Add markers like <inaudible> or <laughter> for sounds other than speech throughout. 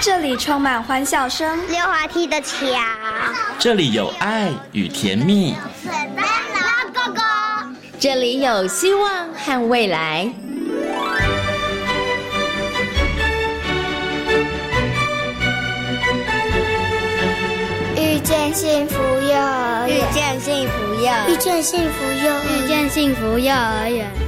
这里充满欢笑声，溜滑梯的桥，这里有爱与甜蜜，圣诞老公公，这里有希望和未来。遇见幸福幼儿园，遇见幸福幼儿遇见幸福幼儿，遇见幸福幼儿园。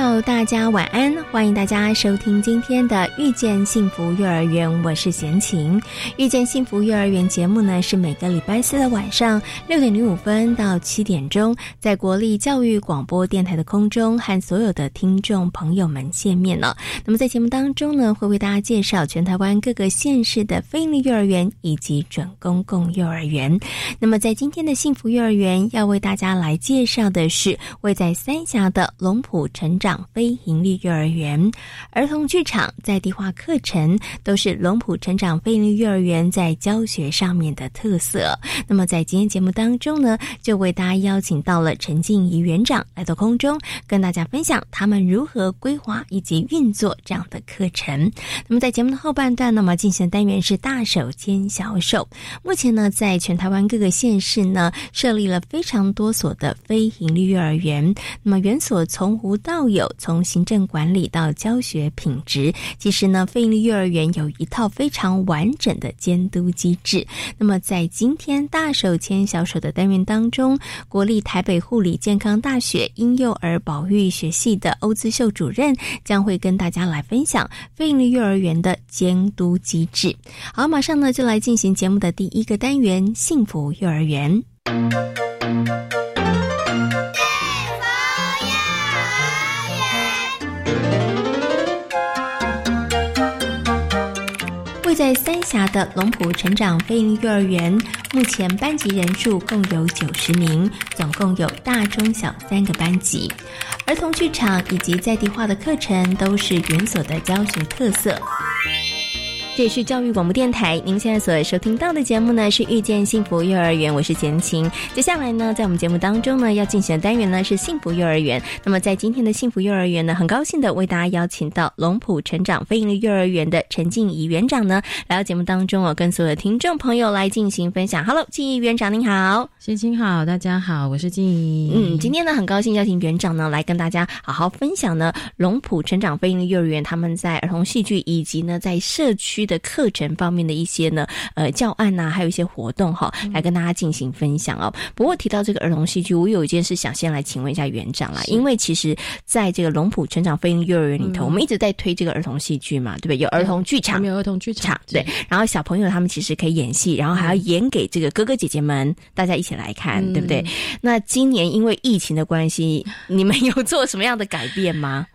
友，大家晚安！欢迎大家收听今天的《遇见幸福幼儿园》，我是贤琴。《遇见幸福幼儿园》节目呢，是每个礼拜四的晚上六点零五分到七点钟，在国立教育广播电台的空中和所有的听众朋友们见面了。那么在节目当中呢，会为大家介绍全台湾各个县市的非营利幼儿园以及准公共幼儿园。那么在今天的幸福幼儿园，要为大家来介绍的是位在三峡的龙埔城。成长非营利幼儿园、儿童剧场在地化课程，都是龙浦成长非营利幼儿园在教学上面的特色。那么在今天节目当中呢，就为大家邀请到了陈静怡园长来到空中，跟大家分享他们如何规划以及运作这样的课程。那么在节目的后半段，那么进行的单元是大手牵小手。目前呢，在全台湾各个县市呢，设立了非常多所的非营利幼儿园。那么园所从无到有有从行政管理到教学品质，其实呢，费力幼儿园有一套非常完整的监督机制。那么，在今天大手牵小手的单元当中，国立台北护理健康大学婴幼儿保育学系的欧资秀主任将会跟大家来分享费力幼儿园的监督机制。好，马上呢就来进行节目的第一个单元——幸福幼儿园。在三峡的龙浦成长飞鹰幼儿园，目前班级人数共有九十名，总共有大中小三个班级。儿童剧场以及在地化的课程都是园所的教学特色。这里是教育广播电台，您现在所收听到的节目呢是遇见幸福幼儿园，我是简晴。接下来呢，在我们节目当中呢，要进行的单元呢是幸福幼儿园。那么在今天的幸福幼儿园呢，很高兴的为大家邀请到龙浦成长非营利幼儿园的陈静怡园长呢来到节目当中哦，跟所有的听众朋友来进行分享。Hello，静怡园长您好，贤晴好，大家好，我是静怡。嗯，今天呢很高兴邀请园长呢来跟大家好好分享呢龙浦成长非营利幼儿园他们在儿童戏剧以及呢在社区。的课程方面的一些呢，呃，教案呐，还有一些活动哈，来跟大家进行分享哦。不过提到这个儿童戏剧，我有一件事想先来请问一下园长啦，因为其实在这个龙浦成长飞鹰幼儿园里头，我们一直在推这个儿童戏剧嘛，对不对？有儿童剧场，有儿童剧场，对。然后小朋友他们其实可以演戏，然后还要演给这个哥哥姐姐们，大家一起来看，对不对？那今年因为疫情的关系，你们有做什么样的改变吗？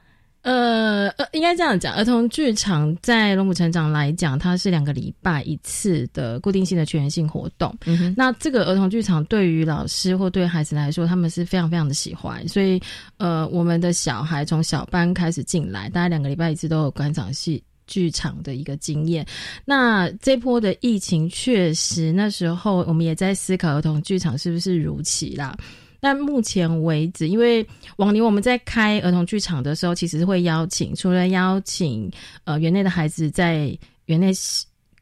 呃呃，应该这样讲，儿童剧场在龙虎成长来讲，它是两个礼拜一次的固定性的全员性活动。嗯那这个儿童剧场对于老师或对孩子来说，他们是非常非常的喜欢。所以，呃，我们的小孩从小班开始进来，大概两个礼拜一次都有观赏戏剧场的一个经验。那这波的疫情确实，那时候我们也在思考儿童剧场是不是如期啦。但目前为止，因为往年我们在开儿童剧场的时候，其实会邀请除了邀请呃园内的孩子在园内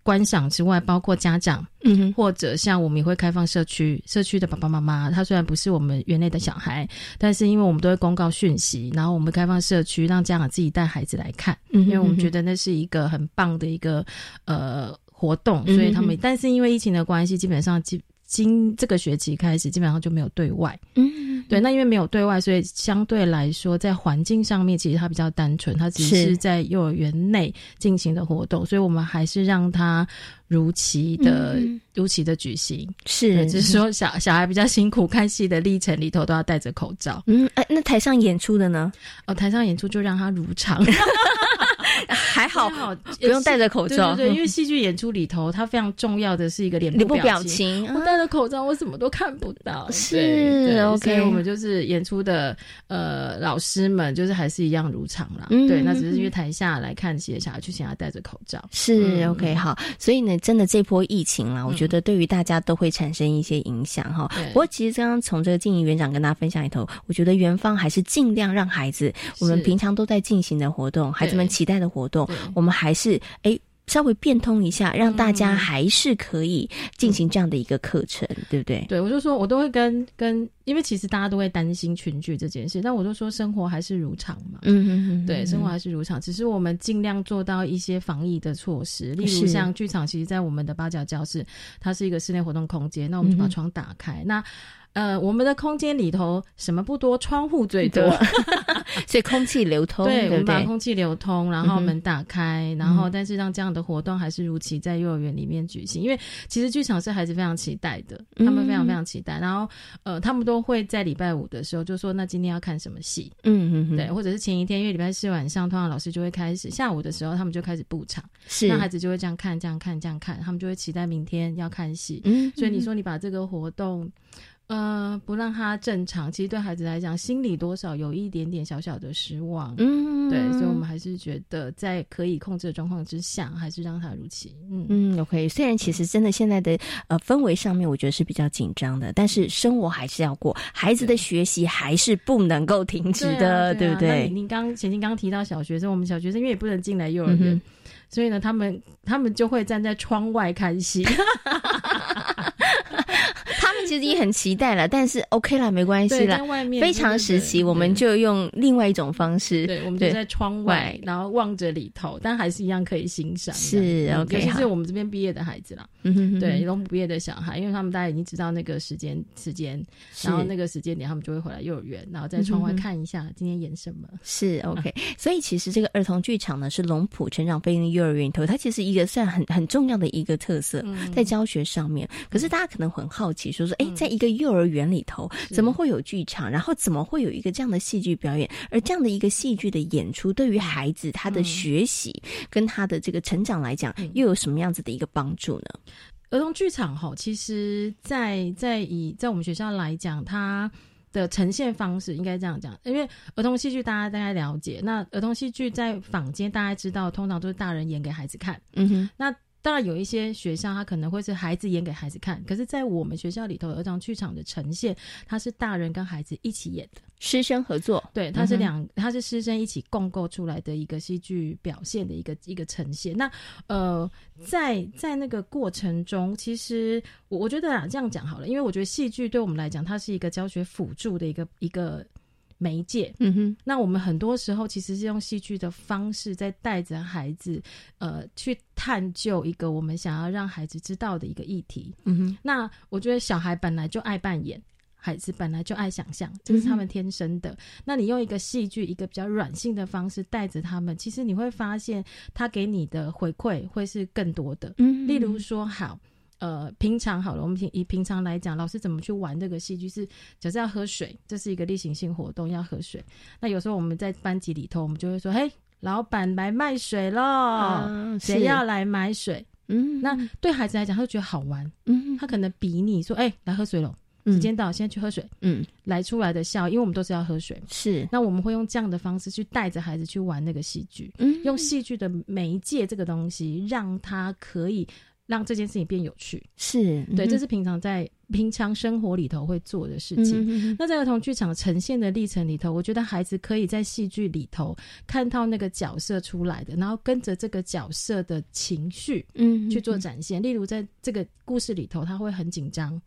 观赏之外，包括家长，嗯哼，或者像我们也会开放社区社区的爸爸妈妈，他虽然不是我们园内的小孩，但是因为我们都会公告讯息，然后我们开放社区让家长自己带孩子来看，因为我们觉得那是一个很棒的一个呃活动，所以他们，但是因为疫情的关系，基本上基。今这个学期开始，基本上就没有对外。嗯，对，那因为没有对外，所以相对来说，在环境上面，其实它比较单纯，它只是在幼儿园内进行的活动，所以我们还是让它如期的、如期的举行。是，只是说小小孩比较辛苦，看戏的历程里头都要戴着口罩。嗯，哎，那台上演出的呢？哦，台上演出就让他如常。<laughs> <laughs> <laughs> 还好不用戴着口罩。对对，因为戏剧演出里头，它非常重要的是一个脸部表情。我戴着口罩，我什么都看不到。是 OK，所以我们就是演出的呃老师们，就是还是一样如常啦。对，那只是因为台下来看戏的小孩，就想要戴着口罩。是 OK，好。所以呢，真的这波疫情啦，我觉得对于大家都会产生一些影响哈。不过其实刚刚从这个静怡园长跟大家分享里头，我觉得园方还是尽量让孩子，我们平常都在进行的活动，孩子们期待的活动，我们还是哎。稍微变通一下，让大家还是可以进行这样的一个课程，对不对？对，我就说，我都会跟跟，因为其实大家都会担心群聚这件事，但我就说，生活还是如常嘛。嗯嗯嗯，对，生活还是如常，只是我们尽量做到一些防疫的措施，例如像剧场，其实，在我们的八角教室，它是一个室内活动空间，那我们就把窗打开，那。呃，我们的空间里头什么不多，窗户最多，<laughs> 所以空气流通。对，我们把空气流通，然后门打开，然后但是让这样的活动还是如期在幼儿园里面举行。因为其实剧场是孩子非常期待的，他们非常非常期待。然后呃，他们都会在礼拜五的时候就说：“那今天要看什么戏？”嗯嗯嗯，对，或者是前一天，因为礼拜四晚上，通常老师就会开始下午的时候，他们就开始布场，是，那孩子就会这样看，这样看，这样看，他们就会期待明天要看戏。嗯，所以你说你把这个活动。呃，不让他正常，其实对孩子来讲，心里多少有一点点小小的失望。嗯，对，所以我们还是觉得在可以控制的状况之下，还是让他如期。嗯嗯，OK。虽然其实真的现在的呃氛围上面，我觉得是比较紧张的，但是生活还是要过，孩子的学习还是不能够停止的，对不对？您刚前您刚提到小学生，我们小学生因为也不能进来幼儿园，所以呢，他们他们就会站在窗外看戏。<laughs> <laughs> 其实也很期待了，但是 OK 啦，没关系了。非常时期，我们就用另外一种方式。对，我们就在窗外，然后望着里头，但还是一样可以欣赏。是 OK，尤其是我们这边毕业的孩子啦，嗯哼，对，龙普毕业的小孩，因为他们大家已经知道那个时间时间，然后那个时间点，他们就会回来幼儿园，然后在窗外看一下今天演什么。是 OK，所以其实这个儿童剧场呢，是龙浦成长飞鹰幼儿园头，它其实一个算很很重要的一个特色，在教学上面。可是大家可能很好奇，说说。在一个幼儿园里头，怎么会有剧场？然后怎么会有一个这样的戏剧表演？而这样的一个戏剧的演出，对于孩子他的学习跟他的这个成长来讲，又有什么样子的一个帮助呢？儿童剧场哈，其实，在在以在我们学校来讲，它的呈现方式应该这样讲，因为儿童戏剧大家大概了解，那儿童戏剧在坊间大家知道，通常都是大人演给孩子看。嗯哼，那。当然有一些学校，他可能会是孩子演给孩子看，可是，在我们学校里头，儿童剧场的呈现，它是大人跟孩子一起演的，师生合作，对，它是两，它是师生一起共构出来的一个戏剧表现的一个一个呈现。那呃，在在那个过程中，其实我我觉得啊，这样讲好了，因为我觉得戏剧对我们来讲，它是一个教学辅助的一个一个。媒介，嗯哼，那我们很多时候其实是用戏剧的方式，在带着孩子，呃，去探究一个我们想要让孩子知道的一个议题，嗯哼。那我觉得小孩本来就爱扮演，孩子本来就爱想象，这是他们天生的。那你用一个戏剧，一个比较软性的方式带着他们，其实你会发现，他给你的回馈会是更多的。嗯，例如说，好。呃，平常好了，我们平以平常来讲，老师怎么去玩这个戏剧？是假设要喝水，这是一个例行性活动，要喝水。那有时候我们在班级里头，我们就会说：“嘿，老板来卖水喽，谁要来买水？”嗯，那对孩子来讲，他就觉得好玩。嗯，他可能比你说：“哎，来喝水喽，时间到，现在去喝水。”嗯，来出来的笑，因为我们都是要喝水。是，那我们会用这样的方式去带着孩子去玩那个戏剧，嗯，用戏剧的媒介这个东西，让他可以。让这件事情变有趣，是对，这是平常在平常生活里头会做的事情。那在儿童剧场呈现的历程里头，我觉得孩子可以在戏剧里头看到那个角色出来的，然后跟着这个角色的情绪，嗯，去做展现。例如在这个故事里头，他会很紧张。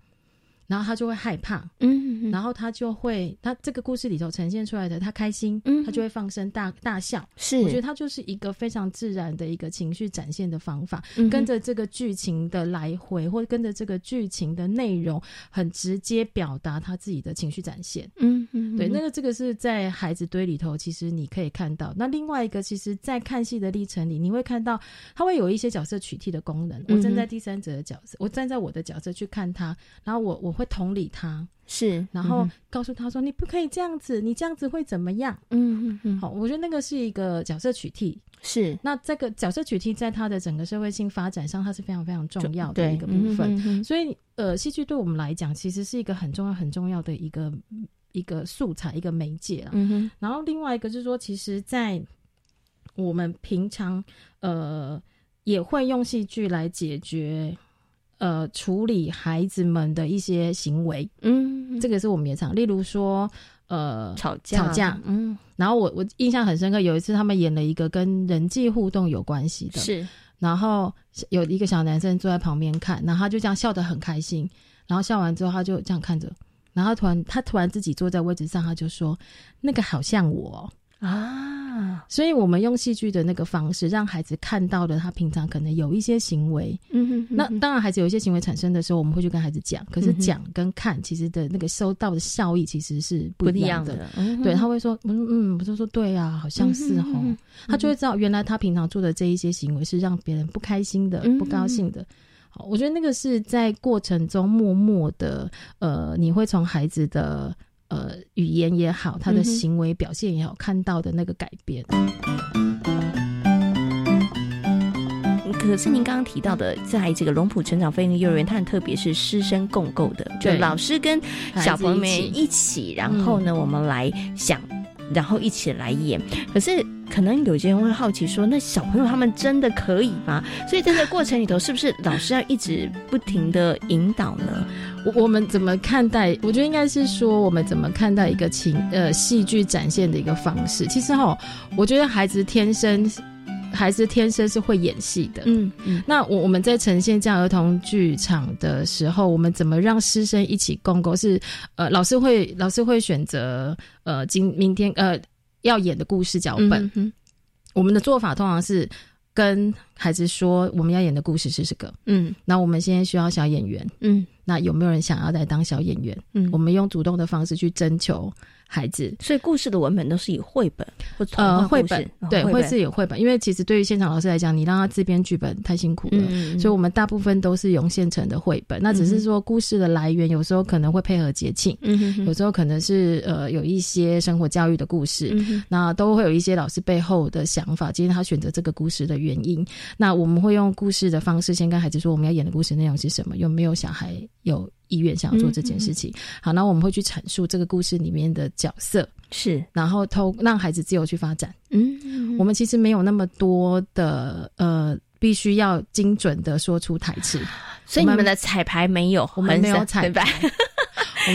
然后他就会害怕，嗯，然后他就会，他这个故事里头呈现出来的，他开心，嗯，他就会放声大大笑，是，我觉得他就是一个非常自然的一个情绪展现的方法，跟着这个剧情的来回，或者跟着这个剧情的内容，很直接表达他自己的情绪展现，嗯嗯，对，那个这个是在孩子堆里头，其实你可以看到。那另外一个，其实，在看戏的历程里，你会看到他会有一些角色取替的功能。我站在第三者的角色，我站在我的角色去看他，然后我我。会同理他，是，然后告诉他说你不可以这样子，你这样子会怎么样？嗯嗯嗯。好，我觉得那个是一个角色取替，是。那这个角色取替在他的整个社会性发展上，它是非常非常重要的一个部分。所以，呃，戏剧对我们来讲，其实是一个很重要很重要的一个一个素材，一个媒介了。嗯哼。然后另外一个就是说，其实，在我们平常呃也会用戏剧来解决。呃，处理孩子们的一些行为，嗯，这个是我们也常，例如说，呃，吵架，吵架，嗯，然后我我印象很深刻，有一次他们演了一个跟人际互动有关系的，是，然后有一个小男生坐在旁边看，然后他就这样笑得很开心，然后笑完之后他就这样看着，然后突然他突然自己坐在位置上，他就说，那个好像我。啊，所以我们用戏剧的那个方式，让孩子看到的他平常可能有一些行为。嗯哼，那当然，孩子有一些行为产生的时候，我们会去跟孩子讲。可是讲跟看，其实的那个收到的效益其实是不一样的。对，他会说，嗯嗯，我就说对啊，好像是哦。他就会知道，原来他平常做的这一些行为是让别人不开心的、不高兴的。好，我觉得那个是在过程中默默的，呃，你会从孩子的。呃，语言也好，他的行为表现也好，看到的那个改变。可是您刚刚提到的，在这个龙浦成长飞鹰幼儿园，它很特别，是师生共构的，就老师跟小朋友们一起，然后呢，我们来想，然后一起来演。可是。可能有些人会好奇说：“那小朋友他们真的可以吗？”所以在这个过程里头，是不是老师要一直不停的引导呢？我我们怎么看待？我觉得应该是说，我们怎么看待一个情呃戏剧展现的一个方式？其实哈，我觉得孩子天生孩子天生是会演戏的。嗯嗯。那我我们在呈现这样儿童剧场的时候，我们怎么让师生一起共构？是呃，老师会老师会选择呃今明天呃。要演的故事脚本，我们的做法通常是跟孩子说我们要演的故事是这个，嗯，那我们现在需要小演员，嗯，那有没有人想要来当小演员？嗯，我们用主动的方式去征求。孩子，所以故事的文本都是以绘本或呃绘本对，会是有绘本，因为其实对于现场老师来讲，你让他自编剧本太辛苦了，所以我们大部分都是用现成的绘本。那只是说故事的来源有时候可能会配合节庆，有时候可能是呃有一些生活教育的故事，那都会有一些老师背后的想法，今天他选择这个故事的原因。那我们会用故事的方式先跟孩子说我们要演的故事内容是什么，有没有小孩有。意愿想要做这件事情，好，那我们会去阐述这个故事里面的角色，是，然后偷让孩子自由去发展。嗯，我们其实没有那么多的呃，必须要精准的说出台词，所以你们的彩排没有，我们没有彩排。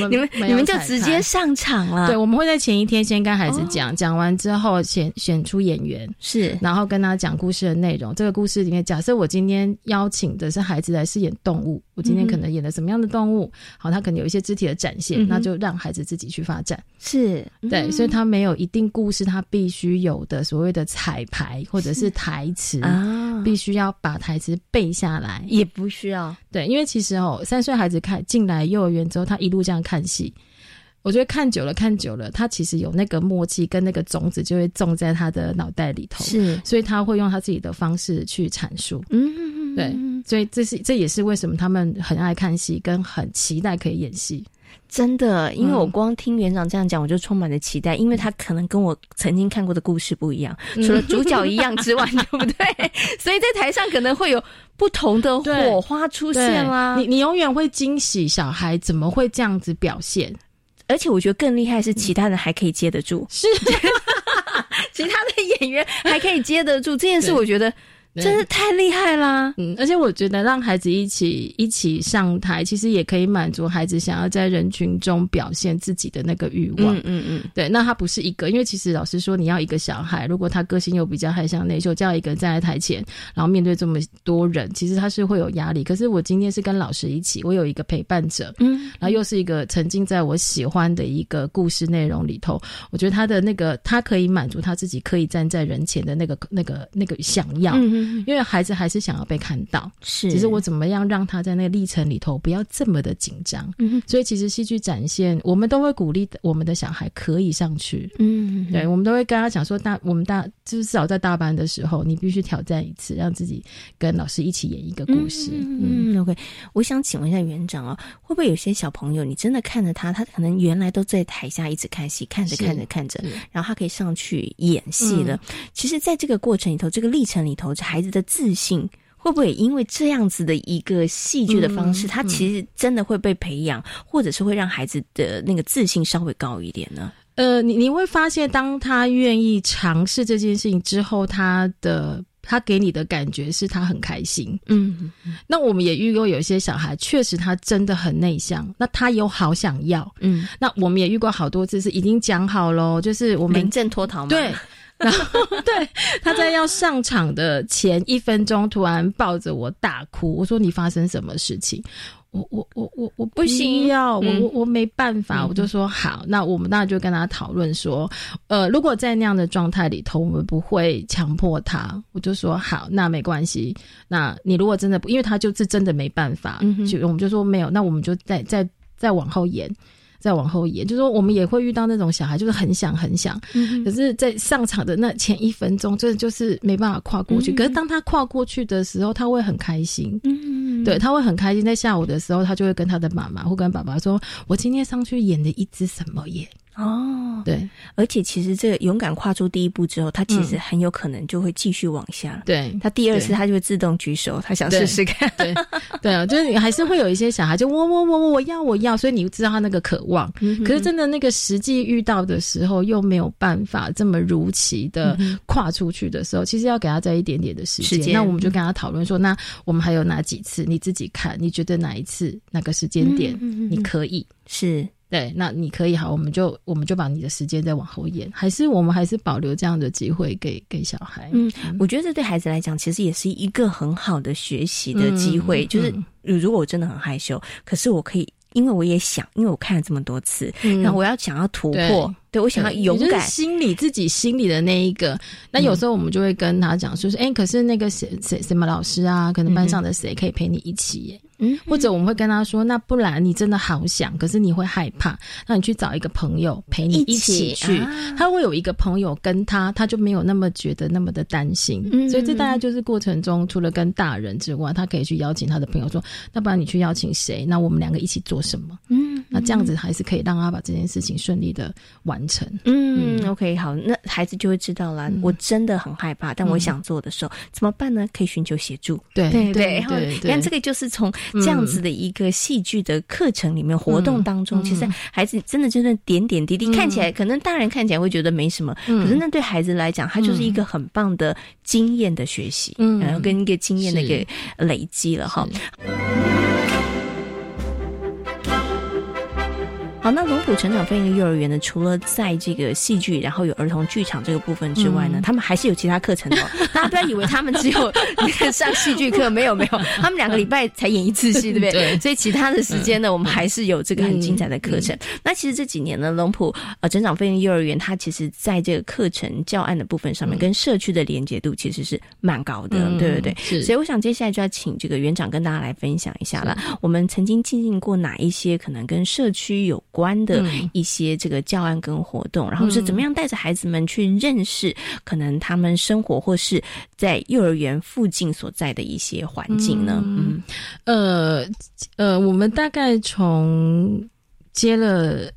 你们你们就直接上场了？对，我们会在前一天先跟孩子讲，讲完之后选选出演员，是，然后跟他讲故事的内容。这个故事里面，假设我今天邀请的是孩子来饰演动物，我今天可能演的什么样的动物？好，他可能有一些肢体的展现，那就让孩子自己去发展。是。对，所以他没有一定故事，他必须有的所谓的彩排或者是。台词啊，必须要把台词背下来，也不需要。对，因为其实哦，三岁孩子看进来幼儿园之后，他一路这样看戏，我觉得看久了，看久了，他其实有那个默契，跟那个种子就会种在他的脑袋里头，是，所以他会用他自己的方式去阐述。嗯，对，所以这是这也是为什么他们很爱看戏，跟很期待可以演戏。真的，因为我光听园长这样讲，我就充满了期待，因为他可能跟我曾经看过的故事不一样，除了主角一样之外，<laughs> 对不对？所以在台上可能会有不同的火花出现啦。你你永远会惊喜小孩怎么会这样子表现，而且我觉得更厉害是其他人还可以接得住，是。<laughs> 其他的演员还可以接得住这件事，我觉得。真是太厉害啦！嗯，而且我觉得让孩子一起一起上台，其实也可以满足孩子想要在人群中表现自己的那个欲望。嗯嗯嗯，对。那他不是一个，因为其实老师说，你要一个小孩，如果他个性又比较害羞内秀，叫一个人站在台前，然后面对这么多人，其实他是会有压力。可是我今天是跟老师一起，我有一个陪伴者，嗯，然后又是一个沉浸在我喜欢的一个故事内容里头，我觉得他的那个他可以满足他自己可以站在人前的那个那个那个想要。嗯嗯，因为孩子还是想要被看到，是，只是我怎么样让他在那个历程里头不要这么的紧张。嗯，所以其实戏剧展现，我们都会鼓励我们的小孩可以上去。嗯，对，我们都会跟他讲说，大我们大就是至少在大班的时候，你必须挑战一次，让自己跟老师一起演一个故事。嗯，OK，我想请问一下园长哦，会不会有些小朋友，你真的看着他，他可能原来都在台下一直看戏，看着看着看着，然后他可以上去演戏了。其实，在这个过程里头，这个历程里头，孩子的自信会不会因为这样子的一个戏剧的方式，他其实真的会被培养，或者是会让孩子的那个自信稍微高一点呢？呃，你你会发现，当他愿意尝试这件事情之后，他的他给你的感觉是他很开心。嗯，那我们也遇过有一些小孩，确实他真的很内向，那他有好想要。嗯，那我们也遇过好多次是已经讲好喽，就是我们临阵脱逃嘛。对。然后，对，他在要上场的前一分钟，突然抱着我大哭。我说：“你发生什么事情？”我我我我我不需要，我我我没办法。我就说好，那我们当然就跟他讨论说，呃，如果在那样的状态里头，我们不会强迫他。我就说好，那没关系。那你如果真的不，因为他就是真的没办法，就我们就说没有，那我们就再再再往后延。再往后延，就是说我们也会遇到那种小孩，就是很想很想，可是，在上场的那前一分钟，真的就是没办法跨过去。可是当他跨过去的时候，他会很开心。嗯，对，他会很开心。在下午的时候，他就会跟他的妈妈或跟爸爸说：“我今天上去演的一只什么耶？”哦，对，而且其实这个勇敢跨出第一步之后，他其实很有可能就会继续往下。对他第二次，他就会自动举手，他想试试看。对，对啊，就是你还是会有一些小孩，就我我我我我要我要，所以你知道他那个渴望。可是真的那个实际遇到的时候，又没有办法这么如期的跨出去的时候，其实要给他再一点点的时间。那我们就跟他讨论说，那我们还有哪几次？你自己看，你觉得哪一次哪个时间点你可以是？对，那你可以好，我们就我们就把你的时间再往后延，还是我们还是保留这样的机会给给小孩。嗯，我觉得这对孩子来讲，其实也是一个很好的学习的机会。就是如果我真的很害羞，可是我可以，因为我也想，因为我看了这么多次，然后我要想要突破，对我想要勇敢，心里自己心里的那一个。那有时候我们就会跟他讲，说是哎，可是那个谁谁什么老师啊，可能班上的谁可以陪你一起耶。嗯，或者我们会跟他说，那不然你真的好想，可是你会害怕，那你去找一个朋友陪你一起去，他会有一个朋友跟他，他就没有那么觉得那么的担心。嗯所以这大概就是过程中，除了跟大人之外，他可以去邀请他的朋友说，那不然你去邀请谁？那我们两个一起做什么？嗯，那这样子还是可以让他把这件事情顺利的完成。嗯，OK，好，那孩子就会知道了。我真的很害怕，但我想做的时候怎么办呢？可以寻求协助。对对对，然后你看这个就是从。这样子的一个戏剧的课程里面活动当中，其实孩子真的真的点点滴滴看起来，可能大人看起来会觉得没什么，可是那对孩子来讲，他就是一个很棒的经验的学习，然后跟一个经验的一个累积了哈。好，那龙浦成长飞鹰幼儿园呢？除了在这个戏剧，然后有儿童剧场这个部分之外呢，他们还是有其他课程的。大家不要以为他们只有 <laughs> 上戏剧课，没有没有，他们两个礼拜才演一次戏，对不对？<laughs> 所以其他的时间呢，我们还是有这个很精彩的课程。那其实这几年呢，龙浦呃成长飞鹰幼儿园，它其实在这个课程教案的部分上面，跟社区的连接度其实是蛮高的，对不对？所以我想接下来就要请这个园长跟大家来分享一下了。我们曾经进行过哪一些可能跟社区有关的一些这个教案跟活动，然后是怎么样带着孩子们去认识可能他们生活或是在幼儿园附近所在的一些环境呢？嗯，呃呃，我们大概从接了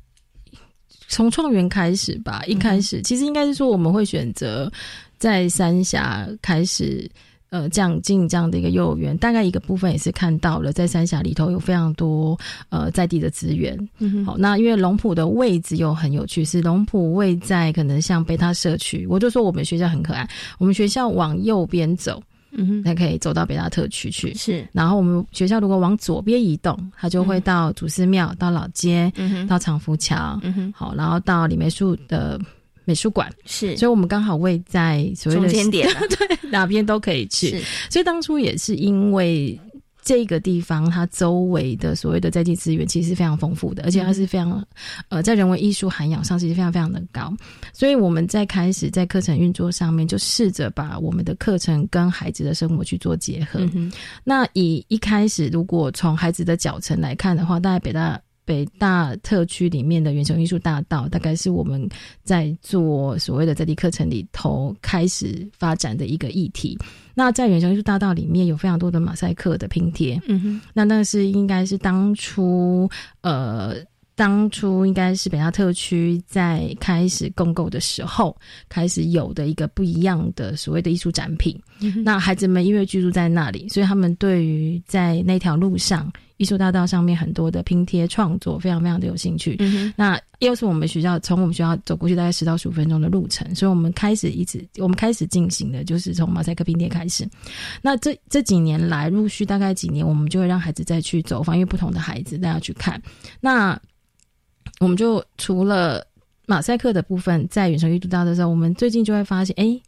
从创园开始吧，一开始其实应该是说我们会选择在三峡开始。呃，这样进这样的一个幼儿园，大概一个部分也是看到了，在三峡里头有非常多呃在地的资源。嗯好，那因为龙浦的位置又很有趣，是龙浦位在可能像贝塔社区，我就说我们学校很可爱，我们学校往右边走，嗯哼，才可以走到北大特区去。是，然后我们学校如果往左边移动，它就会到祖师庙、到老街、嗯到长福桥，嗯哼，好，然后到李梅树的。美术馆是，所以我们刚好位在所谓的中间点，<laughs> 对，哪边都可以去。所以当初也是因为这个地方它周围的所谓的在地资源其实是非常丰富的，而且它是非常呃在人文艺术涵养上其实非常非常的高，所以我们在开始在课程运作上面就试着把我们的课程跟孩子的生活去做结合。那以一开始如果从孩子的脚程来看的话，大概北大。北大特区里面的远雄艺术大道，大概是我们在做所谓的在地课程里头开始发展的一个议题。那在远雄艺术大道里面有非常多的马赛克的拼贴，嗯哼，那那是应该是当初呃。当初应该是北大特区在开始共购的时候，开始有的一个不一样的所谓的艺术展品。那孩子们因为居住在那里，所以他们对于在那条路上艺术大道上面很多的拼贴创作非常非常的有兴趣。那又是我们学校从我们学校走过去大概十到十五分钟的路程，所以我们开始一直我们开始进行的就是从马赛克拼贴开始。那这这几年来陆续大概几年，我们就会让孩子再去走访，因为不同的孩子大家去看那。我们就除了马赛克的部分在远程阅读到的时候，我们最近就会发现，哎，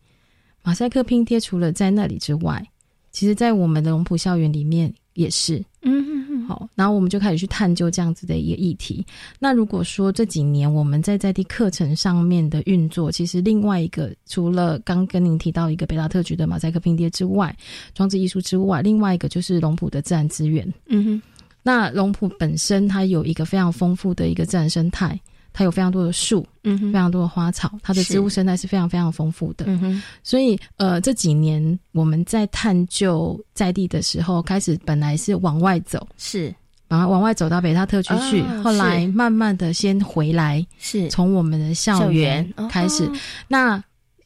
马赛克拼贴除了在那里之外，其实在我们的龙浦校园里面也是，嗯嗯嗯。好，然后我们就开始去探究这样子的一个议题。那如果说这几年我们在在地课程上面的运作，其实另外一个除了刚跟您提到一个北大特局的马赛克拼贴之外，装置艺术之外，另外一个就是龙浦的自然资源，嗯哼。那龙浦本身它有一个非常丰富的一个自然生态，它有非常多的树，嗯，非常多的花草，它的植物生态是非常非常丰富的。嗯哼，所以呃这几年我们在探究在地的时候，开始本来是往外走，是，然后往外走到北大特区去，后来慢慢的先回来，是。从我们的校园开始。那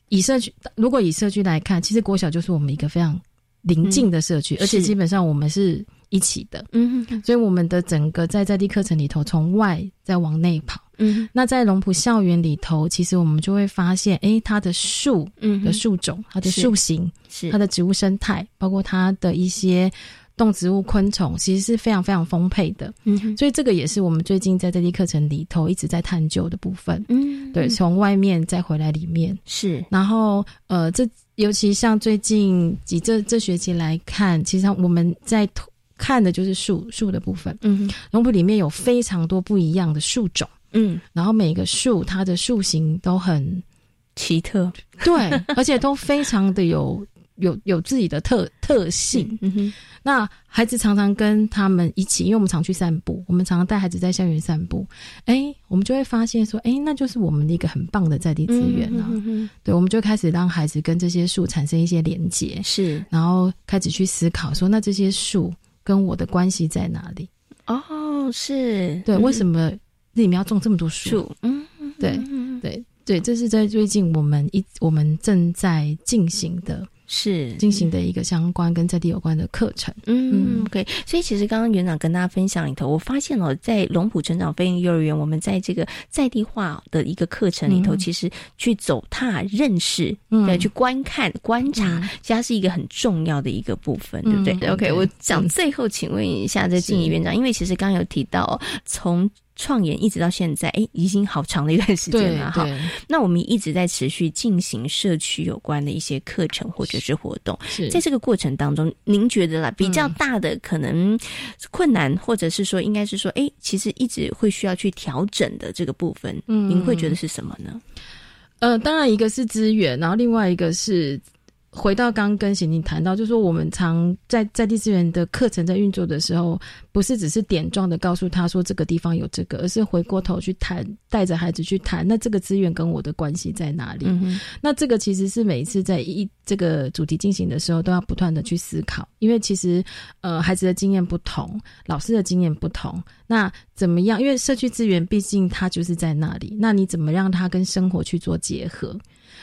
以社区，如果以社区来看，其实国小就是我们一个非常邻近的社区，而且基本上我们是。一起的，嗯，所以我们的整个在在地课程里头，从外再往内跑，嗯，那在龙浦校园里头，其实我们就会发现，哎，它的树，嗯，的树种，它的树形，是。它的植物生态，包括它的一些动植物、昆虫，其实是非常非常丰沛的，嗯，所以这个也是我们最近在这地课程里头一直在探究的部分，嗯，对，从外面再回来里面。是，然后呃，这尤其像最近几这这学期来看，其实我们在。看的就是树树的部分，嗯，龙浦里面有非常多不一样的树种，嗯，然后每个树它的树形都很奇特，对，<laughs> 而且都非常的有有有自己的特特性，嗯哼。那孩子常常跟他们一起，因为我们常去散步，我们常常带孩子在校园散步，哎，我们就会发现说，哎，那就是我们的一个很棒的在地资源啊，对，我们就开始让孩子跟这些树产生一些连接，是，然后开始去思考说，那这些树。跟我的关系在哪里？哦，是对，为什么里面要种这么多树？嗯，对，对，对，这是在最近我们一我们正在进行的。是进行的一个相关跟在地有关的课程，嗯，OK。所以其实刚刚园长跟大家分享里头，我发现了，在龙浦成长飞行幼儿园，我们在这个在地化的一个课程里头，其实去走踏认识，嗯对，去观看观察，其实它是一个很重要的一个部分，对不对？OK。我想最后请问一下这静怡园长，因为其实刚刚有提到从。创研一直到现在，哎，已经好长的一段时间了哈。那我们一直在持续进行社区有关的一些课程或者是活动。在这个过程当中，您觉得啦，比较大的可能困难，或者是说，应该是说，哎，其实一直会需要去调整的这个部分，嗯，您会觉得是什么呢？呃，当然一个是资源，然后另外一个是。回到刚跟贤宁谈到，就是说我们常在在地资源的课程在运作的时候，不是只是点状的告诉他说这个地方有这个，而是回过头去谈，带着孩子去谈，那这个资源跟我的关系在哪里？那这个其实是每一次在一这个主题进行的时候，都要不断的去思考，因为其实呃孩子的经验不同，老师的经验不同，那怎么样？因为社区资源毕竟它就是在那里，那你怎么让它跟生活去做结合？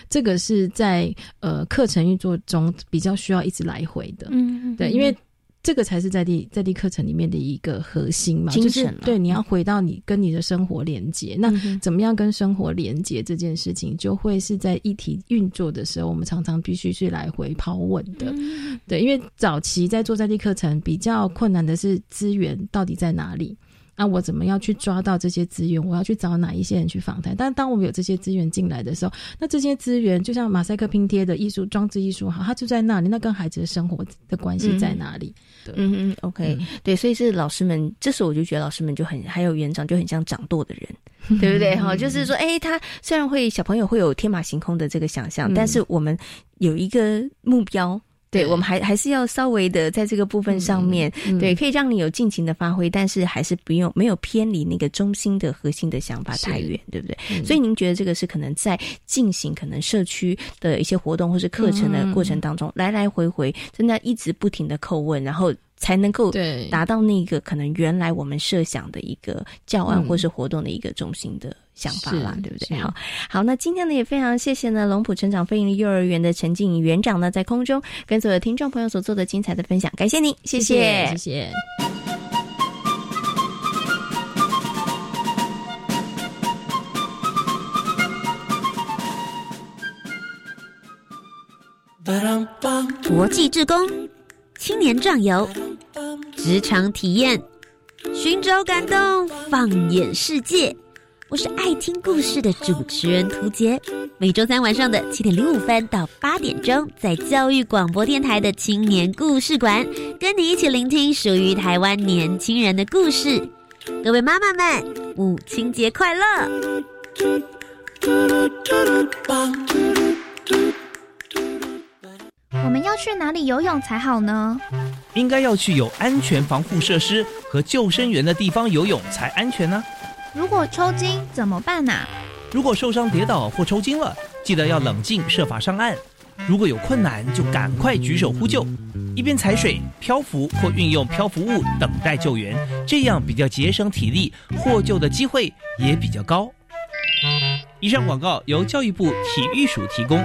这个是在呃课程运作中比较需要一直来回的，嗯，对，因为这个才是在地在地课程里面的一个核心嘛，就是对你要回到你跟你的生活连接，那怎么样跟生活连接这件事情，就会是在一体运作的时候，我们常常必须去来回抛问的，对，因为早期在做在地课程比较困难的是资源到底在哪里。那我怎么样去抓到这些资源？我要去找哪一些人去访谈？但当我们有这些资源进来的时候，那这些资源就像马赛克拼贴的艺术装置艺术，好，它就在那里。那跟孩子的生活的关系在哪里？嗯嗯，OK，对，所以是老师们，这时候我就觉得老师们就很，还有园长就很像掌舵的人，<laughs> 对不对？哈，<laughs> 就是说，哎，他虽然会小朋友会有天马行空的这个想象，但是我们有一个目标。对，我们还还是要稍微的在这个部分上面，对，可以让你有尽情的发挥，但是还是不用没有偏离那个中心的核心的想法太远，对不对？所以您觉得这个是可能在进行可能社区的一些活动或是课程的过程当中，来来回回真的一直不停的叩问，然后。才能够达到那个可能原来我们设想的一个教案或是活动的一个中心的想法啦，对不对？好，好，那今天呢也非常谢谢呢龙浦成长非营利幼儿园的陈静怡园长呢在空中跟所有听众朋友所做的精彩的分享，感谢您，谢谢，谢谢。国际志工。青年壮游，职场体验，寻找感动，放眼世界。我是爱听故事的主持人涂杰。每周三晚上的七点零五分到八点钟，在教育广播电台的青年故事馆，跟你一起聆听属于台湾年轻人的故事。各位妈妈们，母亲节快乐！我们要去哪里游泳才好呢？应该要去有安全防护设施和救生员的地方游泳才安全呢。如果抽筋怎么办呢？如果受伤跌倒或抽筋了，记得要冷静设法上岸。如果有困难，就赶快举手呼救，一边踩水、漂浮或运用漂浮物等待救援，这样比较节省体力，获救的机会也比较高。以上广告由教育部体育署提供。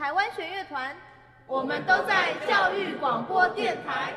台湾弦乐团，我们都在教育广播电台。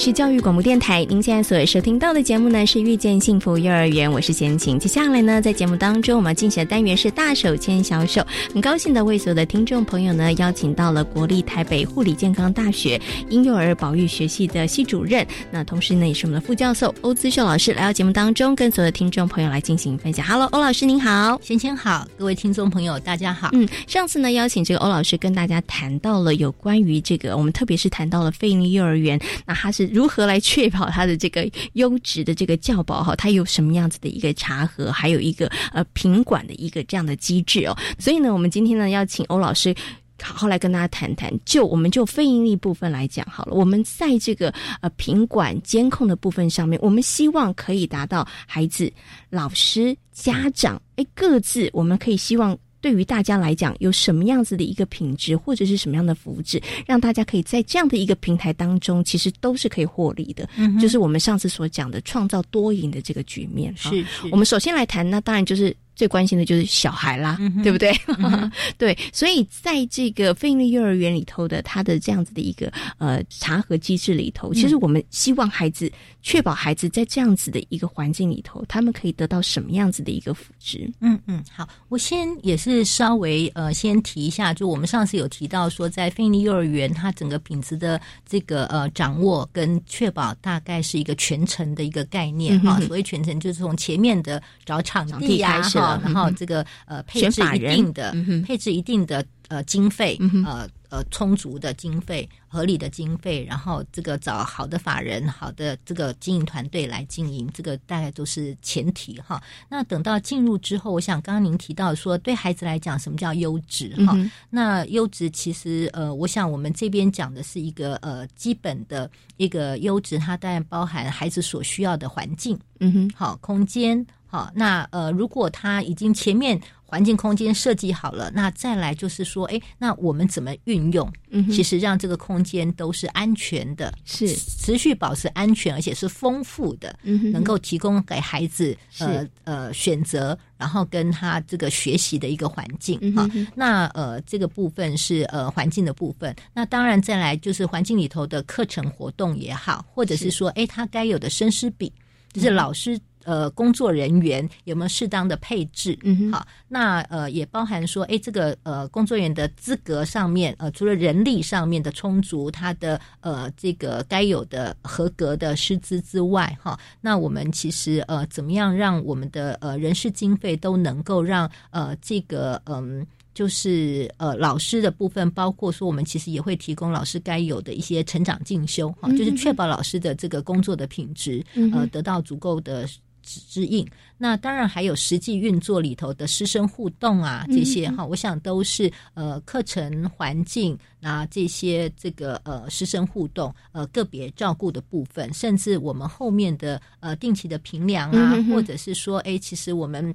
是教育广播电台，您现在所收听到的节目呢是遇见幸福幼儿园，我是贤晴。接下来呢，在节目当中我们进行的单元是大手牵小手，很高兴的为所有的听众朋友呢邀请到了国立台北护理健康大学婴幼儿保育学系的系主任，那同时呢也是我们的副教授欧姿秀老师来到节目当中，跟所有的听众朋友来进行分享。Hello，欧老师您好，贤晴好，各位听众朋友大家好。嗯，上次呢邀请这个欧老师跟大家谈到了有关于这个，我们特别是谈到了非营利幼儿园，那他是。如何来确保它的这个优质的这个教保哈？它有什么样子的一个查核，还有一个呃品管的一个这样的机制哦。所以呢，我们今天呢要请欧老师好好来跟大家谈谈。就我们就非盈利部分来讲好了，我们在这个呃品管监控的部分上面，我们希望可以达到孩子、老师、家长哎各自，我们可以希望。对于大家来讲，有什么样子的一个品质，或者是什么样的福祉，让大家可以在这样的一个平台当中，其实都是可以获利的。嗯，就是我们上次所讲的创造多赢的这个局面。是，我们首先来谈，那当然就是。最关心的就是小孩啦，对不对？<laughs> 对，所以在这个非营利幼儿园里头的他的这样子的一个呃查核机制里头，其实我们希望孩子确保孩子在这样子的一个环境里头，他们可以得到什么样子的一个福祉？嗯嗯，好，我先也是稍微呃先提一下，就我们上次有提到说，在非营利幼儿园，它整个品质的这个呃掌握跟确保，大概是一个全程的一个概念哈。所谓全程，就是从前面的找场地呀哈。然后这个呃配置一定的配置一定的呃经费呃呃充足的经费、合理的经费，然后这个找好的法人、好的这个经营团队来经营，这个大概都是前提哈。那等到进入之后，我想刚刚您提到说，对孩子来讲，什么叫优质哈？那优质其实呃，我想我们这边讲的是一个呃基本的一个优质，它当然包含孩子所需要的环境，嗯哼，好空间，好那呃，如果他已经前面。环境空间设计好了，那再来就是说，哎，那我们怎么运用？嗯，其实让这个空间都是安全的，是持续保持安全，而且是丰富的，嗯，能够提供给孩子呃呃选择，然后跟他这个学习的一个环境啊。那呃，这个部分是呃环境的部分。那当然再来就是环境里头的课程活动也好，或者是说，哎，他该有的生师比，就是老师。呃，工作人员有没有适当的配置？嗯，好，那呃也包含说，哎，这个呃工作人员的资格上面，呃，除了人力上面的充足，他的呃这个该有的合格的师资之外，哈，那我们其实呃怎么样让我们的呃人事经费都能够让呃这个嗯。就是呃，老师的部分，包括说我们其实也会提供老师该有的一些成长进修，哈，就是确保老师的这个工作的品质，呃，得到足够的指指引。那当然还有实际运作里头的师生互动啊，这些哈，我想都是呃课程环境啊这些这个呃师生互动呃个别照顾的部分，甚至我们后面的呃定期的评量啊，或者是说，哎，其实我们。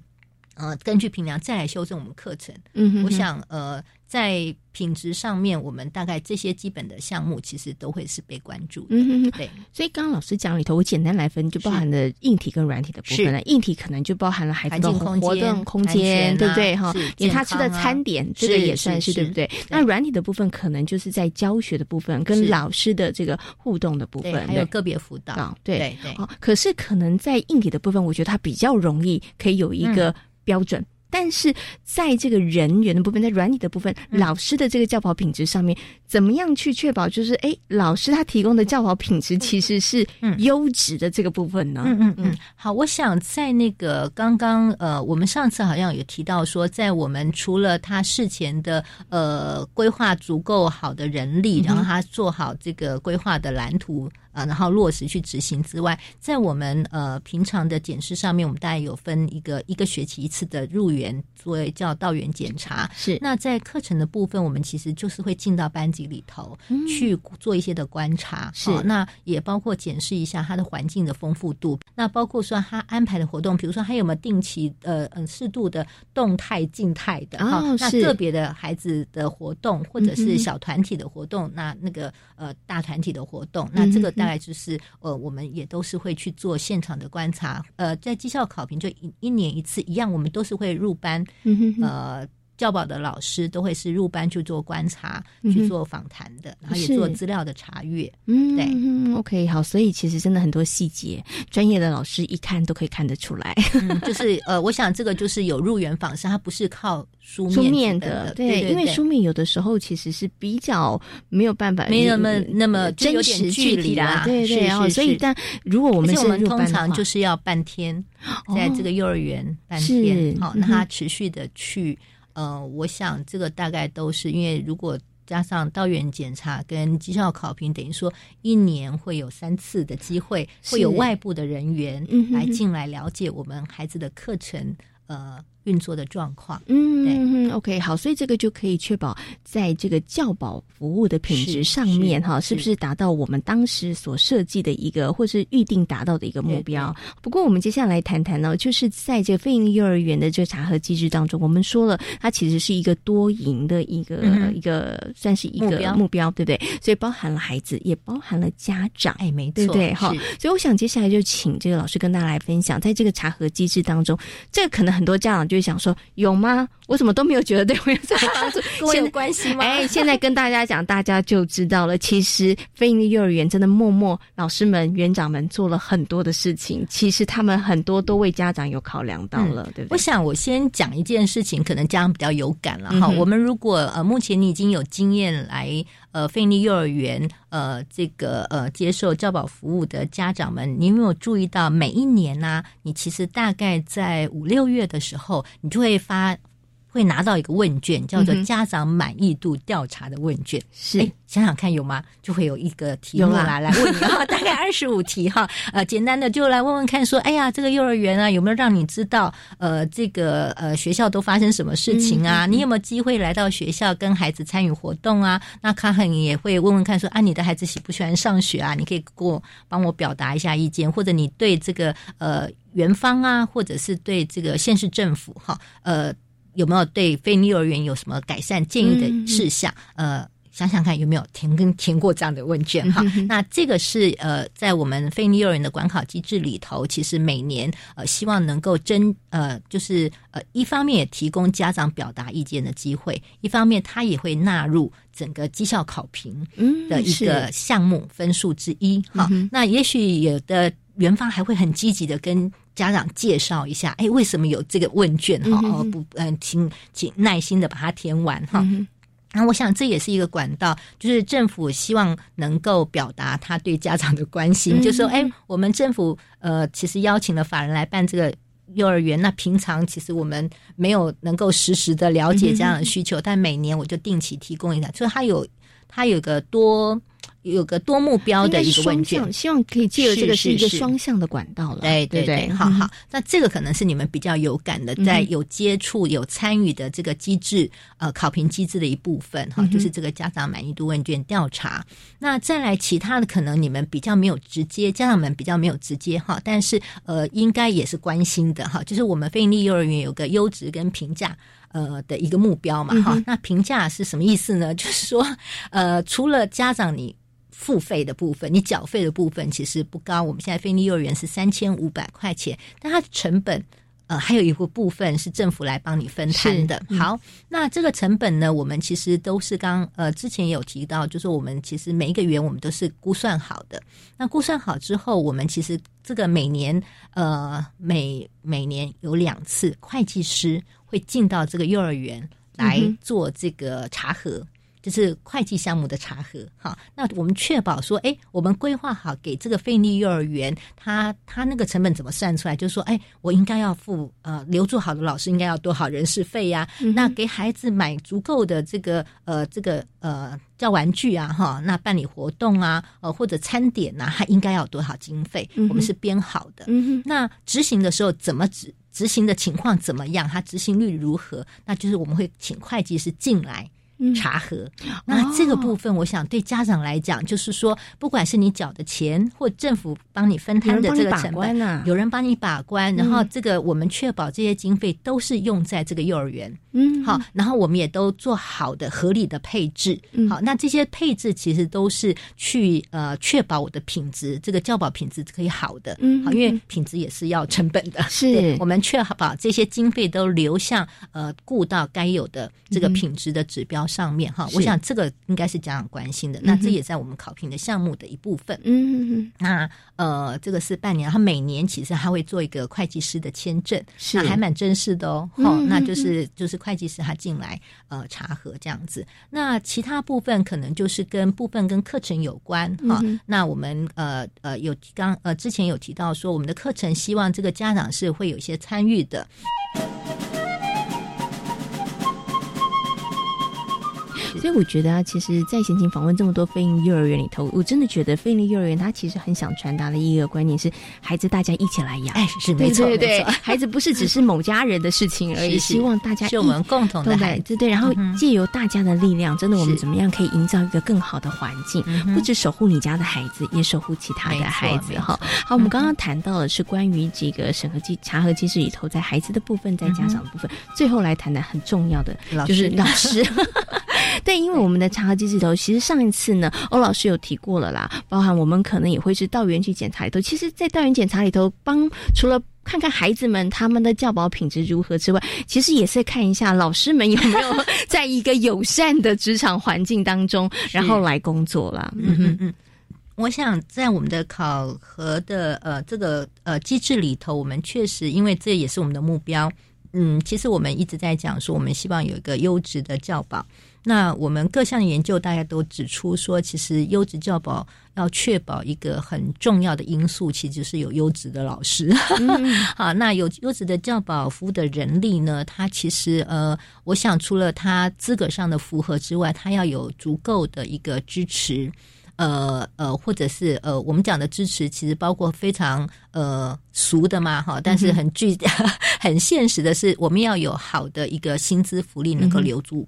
呃，根据评量再来修正我们课程。嗯，我想呃，在品质上面，我们大概这些基本的项目其实都会是被关注。嗯对。所以刚刚老师讲里头，我简单来分，就包含了硬体跟软体的部分了。硬体可能就包含了孩子的活动空间，对不对？哈，连他吃的餐点，这个也算是对不对？那软体的部分，可能就是在教学的部分，跟老师的这个互动的部分，还有个别辅导。对对对。可是可能在硬体的部分，我觉得它比较容易可以有一个。标准，但是在这个人员的部分，在软体的部分，老师的这个教保品质上面，怎么样去确保？就是哎，老师他提供的教保品质其实是优质的这个部分呢？嗯嗯嗯。好，我想在那个刚刚呃，我们上次好像有提到说，在我们除了他事前的呃规划足够好的人力，然后他做好这个规划的蓝图。啊，然后落实去执行之外，在我们呃平常的检视上面，我们大概有分一个一个学期一次的入园作为叫到园检查。是那在课程的部分，我们其实就是会进到班级里头去做一些的观察。是那也包括检视一下它的环境的丰富度，那包括说他安排的活动，比如说他有没有定期呃嗯适度的动态静态的哈，那个别的孩子的活动或者是小团体的活动，那那个呃大团体的活动，那这个大。大概就是呃，我们也都是会去做现场的观察，呃，在绩效考评就一一年一次一样，我们都是会入班，呃。教保的老师都会是入班去做观察、去做访谈的，然后也做资料的查阅。嗯，对，OK，好，所以其实真的很多细节，专业的老师一看都可以看得出来。<laughs> 就是呃，我想这个就是有入园访视，它不是靠书面的，对，因为书面有的时候其实是比较没有办法，没那么那么真实距离啦，对对。然后所以，但如果我们是通常就是要半天，在这个幼儿园半天，好，那他持续的去。呃，我想这个大概都是因为，如果加上到院检查跟绩效考评，等于说一年会有三次的机会，会有外部的人员来进来了解我们孩子的课程，呃。运作的状况，嗯，OK，好，所以这个就可以确保在这个教保服务的品质上面，哈，是不是达到我们当时所设计的一个，或是预定达到的一个目标？不过，我们接下来谈谈呢，就是在这个非营利幼儿园的这个查核机制当中，我们说了，它其实是一个多赢的一个一个，算是一个目标，对不对？所以包含了孩子，也包含了家长，哎，没错，对，哈。所以我想接下来就请这个老师跟大家来分享，在这个查核机制当中，这个可能很多家长就。就想说有吗？我怎么都没有觉得对我有这个帮助？<laughs> 跟我有关系吗？哎，现在跟大家讲，大家就知道了。其实非营利幼儿园真的默默老师们、园长们做了很多的事情。其实他们很多都为家长有考量到了，对不对？我想我先讲一件事情，可能家长比较有感了哈。我们如果呃，目前你已经有经验来呃费尼幼儿园呃这个呃接受教保服务的家长们，你有没有注意到每一年呢？你其实大概在五六月的时候。你就会发会拿到一个问卷，叫做家长满意度调查的问卷。是，想想看有吗？就会有一个题目来来问你，<laughs> 大概二十五题哈。呃，简单的就来问问看，说，哎呀，这个幼儿园啊，有没有让你知道，呃，这个呃学校都发生什么事情啊？你有没有机会来到学校跟孩子参与活动啊？那卡很也会问问看，说，啊，你的孩子喜不喜欢上学啊？你可以给我帮我表达一下意见，或者你对这个呃园方啊，或者是对这个县市政府哈，呃。有没有对非幼儿园有什么改善建议的事项？呃，想想看有没有填跟填过这样的问卷哈？那这个是呃，在我们非幼儿园的管考机制里头，其实每年呃希望能够真呃就是呃一方面也提供家长表达意见的机会，一方面他也会纳入整个绩效考评的一个项目分数之一哈。那也许有的园方还会很积极的跟。家长介绍一下，哎，为什么有这个问卷？哈，哦，不，嗯，请请耐心的把它填完哈。那我想这也是一个管道，就是政府希望能够表达他对家长的关心，就说，哎，我们政府呃，其实邀请了法人来办这个幼儿园，那平常其实我们没有能够实时的了解家长的需求，但每年我就定期提供一下，所以它有它有个多。有个多目标的一个问卷，希望可以借由这个是一个双向的管道了。对对对，好好，那这个可能是你们比较有感的，在有接触、有参与的这个机制，呃，考评机制的一部分哈，就是这个家长满意度问卷调查。那再来其他的，可能你们比较没有直接，家长们比较没有直接哈，但是呃，应该也是关心的哈，就是我们非营利幼儿园有个优质跟评价呃的一个目标嘛哈。那评价是什么意思呢？<laughs> 就是说呃，除了家长你。付费的部分，你缴费的部分其实不高。我们现在菲尼幼儿园是三千五百块钱，但它的成本呃还有一个部分是政府来帮你分摊的。好，那这个成本呢，我们其实都是刚呃之前有提到，就是我们其实每一个园我们都是估算好的。那估算好之后，我们其实这个每年呃每每年有两次会计师会进到这个幼儿园来做这个查核。就是会计项目的查核，哈，那我们确保说，哎，我们规划好给这个费力幼儿园，他他那个成本怎么算出来？就是说，哎，我应该要付呃留住好的老师应该要多少人事费呀？那给孩子买足够的这个呃这个呃叫玩具啊，哈，那办理活动啊，呃或者餐点呐，他应该要多少经费？我们是编好的。那执行的时候怎么执执行的情况怎么样？它执行率如何？那就是我们会请会计师进来。查核，那这个部分，我想对家长来讲，就是说，不管是你缴的钱，或政府帮你分摊的这个成本，有人帮你把关，然后这个我们确保这些经费都是用在这个幼儿园，嗯，好，然后我们也都做好的合理的配置，嗯。好，那这些配置其实都是去呃确保我的品质，这个教保品质可以好的，嗯，好，因为品质也是要成本的，是。我们确保这些经费都流向呃顾到该有的这个品质的指标。上面哈，我想这个应该是家长关心的，那这也在我们考评的项目的一部分。嗯嗯，那呃，这个是半年，他每年其实他会做一个会计师的签证，那还蛮正式的哦。哈，那就是就是会计师他进来呃查核这样子。那其他部分可能就是跟部分跟课程有关哈。那我们呃呃有刚呃之前有提到说，我们的课程希望这个家长是会有一些参与的。所以我觉得啊，其实，在闲情访问这么多非营幼儿园里头，我真的觉得非营幼儿园它其实很想传达的一个观念是：孩子大家一起来养，哎，是没错，对对，<laughs> 孩子不是只是某家人的事情而已，<laughs> 希望大家是我们共同的孩子，对，然后借由大家的力量，真的我们怎么样可以营造一个更好的环境？不止守护你家的孩子，也守护其他的孩子哈。好，我们刚刚谈到的是关于这个审核机查核机制里头，在孩子的部分，在家长的部分，最后来谈谈很重要的，就是老师。<laughs> <laughs> 对，因为我们的查核机制头，其实上一次呢，欧老师有提过了啦，包含我们可能也会是到园去检查里头。其实，在到园检查里头，帮除了看看孩子们他们的教保品质如何之外，其实也是看一下老师们有没有在一个友善的职场环境当中，<laughs> 然后来工作啦。嗯嗯嗯，我想在我们的考核的呃这个呃机制里头，我们确实因为这也是我们的目标。嗯，其实我们一直在讲说，我们希望有一个优质的教保。那我们各项研究大家都指出说，其实优质教保要确保一个很重要的因素，其实就是有优质的老师。<laughs> 好，那有优质的教保服务的人力呢？他其实呃，我想除了他资格上的符合之外，他要有足够的一个支持。呃呃，或者是呃，我们讲的支持，其实包括非常呃俗的嘛哈，但是很具 <laughs> 很现实的是，我们要有好的一个薪资福利，能够留住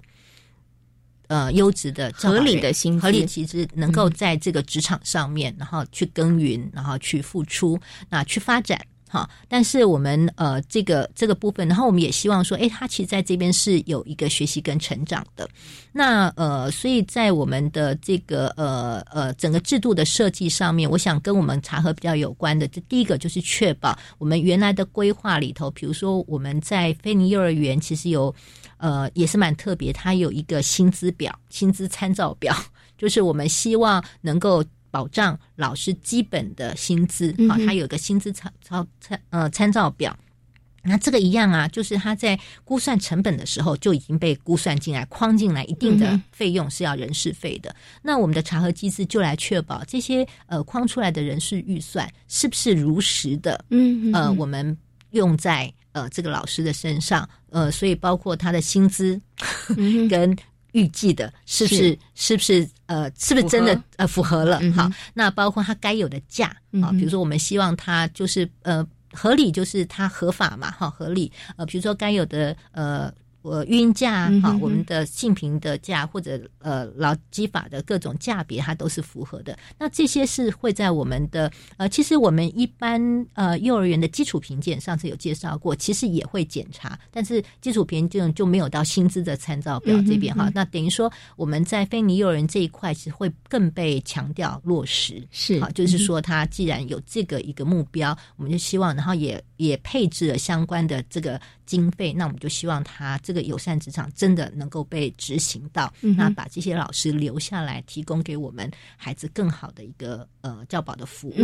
呃优质的合理的薪资，合理其实能够在这个职场上面，然后去耕耘，然后去付出，那去发展。好，但是我们呃，这个这个部分，然后我们也希望说，哎，他其实在这边是有一个学习跟成长的。那呃，所以在我们的这个呃呃整个制度的设计上面，我想跟我们茶喝比较有关的，这第一个就是确保我们原来的规划里头，比如说我们在菲尼幼儿园其实有呃也是蛮特别，它有一个薪资表、薪资参照表，<laughs> 就是我们希望能够。保障老师基本的薪资，好，他有个薪资参参参呃参照表。那这个一样啊，就是他在估算成本的时候就已经被估算进来，框进来一定的费用是要人事费的。那我们的查核机制就来确保这些呃框出来的人事预算是不是如实的，嗯呃，我们用在呃这个老师的身上，呃，所以包括他的薪资跟。预计的是不是是不是呃是不是真的呃符合了？好，那包括它该有的价啊，比如说我们希望它就是呃合理，就是它合法嘛，哈，合理呃，比如说该有的呃。呃，孕假哈，我们的性平的假或者呃劳基法的各种价别，它都是符合的。那这些是会在我们的呃，其实我们一般呃幼儿园的基础评鉴，上次有介绍过，其实也会检查，但是基础评鉴就没有到薪资的参照表这边哈。那等于说我们在非尼幼儿园这一块是会更被强调落实，是啊，就是说他既然有这个一个目标，我们就希望，然后也也配置了相关的这个经费，那我们就希望他这个。友善职场真的能够被执行到，那把这些老师留下来，提供给我们孩子更好的一个呃教保的服务。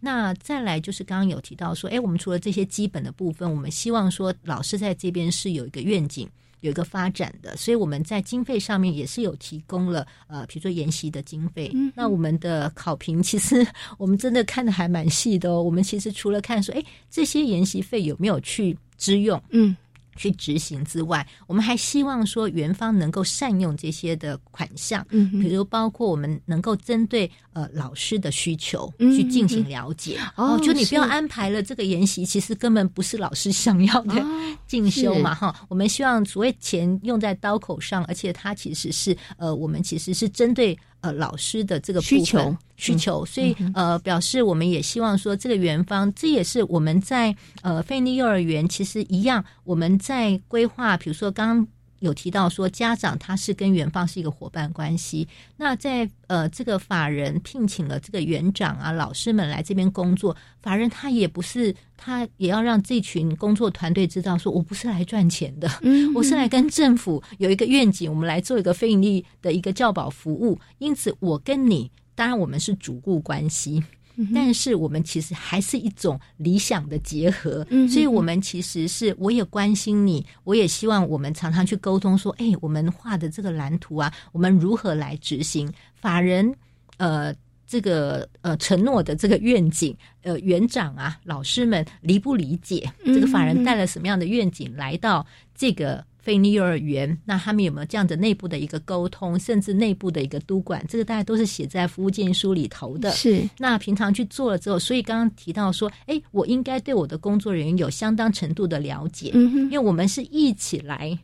那再来就是刚刚有提到说，哎，我们除了这些基本的部分，我们希望说老师在这边是有一个愿景，有一个发展的，所以我们在经费上面也是有提供了呃，比如说研习的经费。那我们的考评其实我们真的看的还蛮细的哦。我们其实除了看说，哎，这些研习费有没有去支用？嗯。去执行之外，我们还希望说园方能够善用这些的款项，嗯，比如包括我们能够针对呃老师的需求去进行了解，哦，就你不要安排了这个研习，其实根本不是老师想要的进修嘛，哈，我们希望所谓钱用在刀口上，而且它其实是呃，我们其实是针对。呃，老师的这个需求需求，所以呃，表示我们也希望说，这个园方，这也是我们在呃费尼幼儿园其实一样，我们在规划，比如说刚刚。有提到说，家长他是跟园方是一个伙伴关系。那在呃，这个法人聘请了这个园长啊、老师们来这边工作，法人他也不是，他也要让这群工作团队知道，说我不是来赚钱的，我是来跟政府有一个愿景，我们来做一个非盈利的一个教保服务。因此，我跟你，当然我们是主顾关系。但是我们其实还是一种理想的结合，嗯所以我们其实是我也关心你，我也希望我们常常去沟通，说，哎，我们画的这个蓝图啊，我们如何来执行？法人呃，这个呃承诺的这个愿景，呃，园长啊，老师们理不理解？这个法人带了什么样的愿景来到这个？非尼幼儿园，那他们有没有这样的内部的一个沟通，甚至内部的一个督管？这个大家都是写在服务建议书里头的。是，那平常去做了之后，所以刚刚提到说，哎，我应该对我的工作人员有相当程度的了解，嗯哼，因为我们是一起来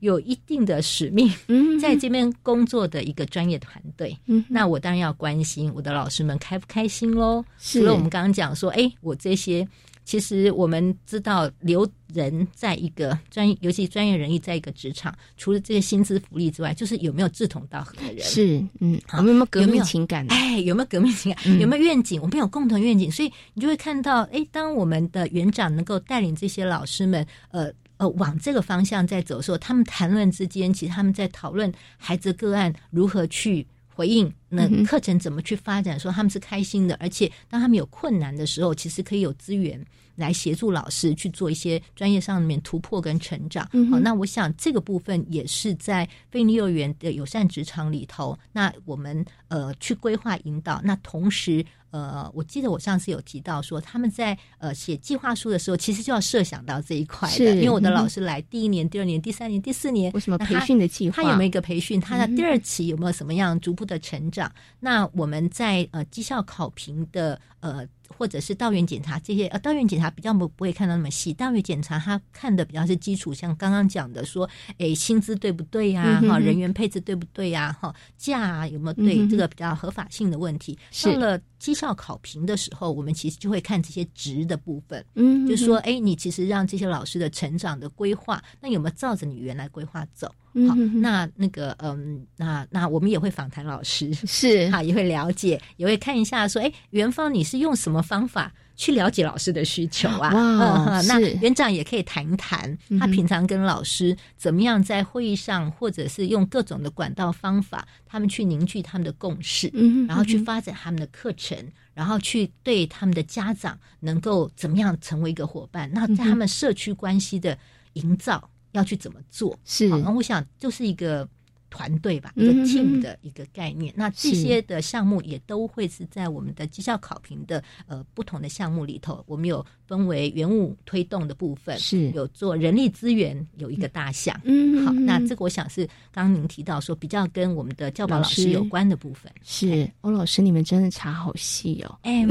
有一定的使命，嗯，在这边工作的一个专业团队，嗯，那我当然要关心我的老师们开不开心喽。除了我们刚刚讲说，哎，我这些。其实我们知道，留人在一个专业，尤其专业人力在一个职场，除了这个薪资福利之外，就是有没有志同道合的人。是，嗯，我们有没有革命情感？哎，有没有革命情感？有没有愿景？我们有共同愿景，所以你就会看到，哎，当我们的园长能够带领这些老师们，呃呃，往这个方向在走的时候，他们谈论之间，其实他们在讨论孩子个案如何去。回应那课程怎么去发展？说他们是开心的，而且当他们有困难的时候，其实可以有资源来协助老师去做一些专业上面突破跟成长。嗯好，那我想这个部分也是在非利幼儿园的友善职场里头，那我们呃去规划引导，那同时。呃，我记得我上次有提到说，他们在呃写计划书的时候，其实就要设想到这一块的，因为我的老师来第一年、第二年、第三年、第四年，为什么培训的计划？他有没有一个培训？他的第二期有没有什么样逐步的成长？那我们在呃绩效考评的呃。或者是道院检查这些，呃，道院检查比较不不会看到那么细。道院检查他看的比较是基础，像刚刚讲的说，诶，薪资对不对呀？哈，人员配置对不对呀？哈，价啊有没有对？这个比较合法性的问题。到了绩效考评的时候，我们其实就会看这些值的部分。嗯，就是说，哎，你其实让这些老师的成长的规划，那有没有照着你原来规划走？好，那那个，嗯，那那我们也会访谈老师，是 <laughs> 哈，也会了解，也会看一下，说，哎，元芳你是用什么方法去了解老师的需求啊？哇，那园长也可以谈一谈，他平常跟老师怎么样在会议上，或者是用各种的管道方法，他们去凝聚他们的共识，嗯，然后去发展他们的课程，然后去对他们的家长能够怎么样成为一个伙伴？那在他们社区关系的营造。要去怎么做？是，那我想就是一个团队吧，一个 team 的一个概念。那这些的项目也都会是在我们的绩效考评的呃不同的项目里头，我们有分为原物推动的部分，是有做人力资源有一个大项。嗯，好，那这个我想是刚刚您提到说比较跟我们的教保老师有关的部分。是，欧老师，你们真的查好细哦。哎，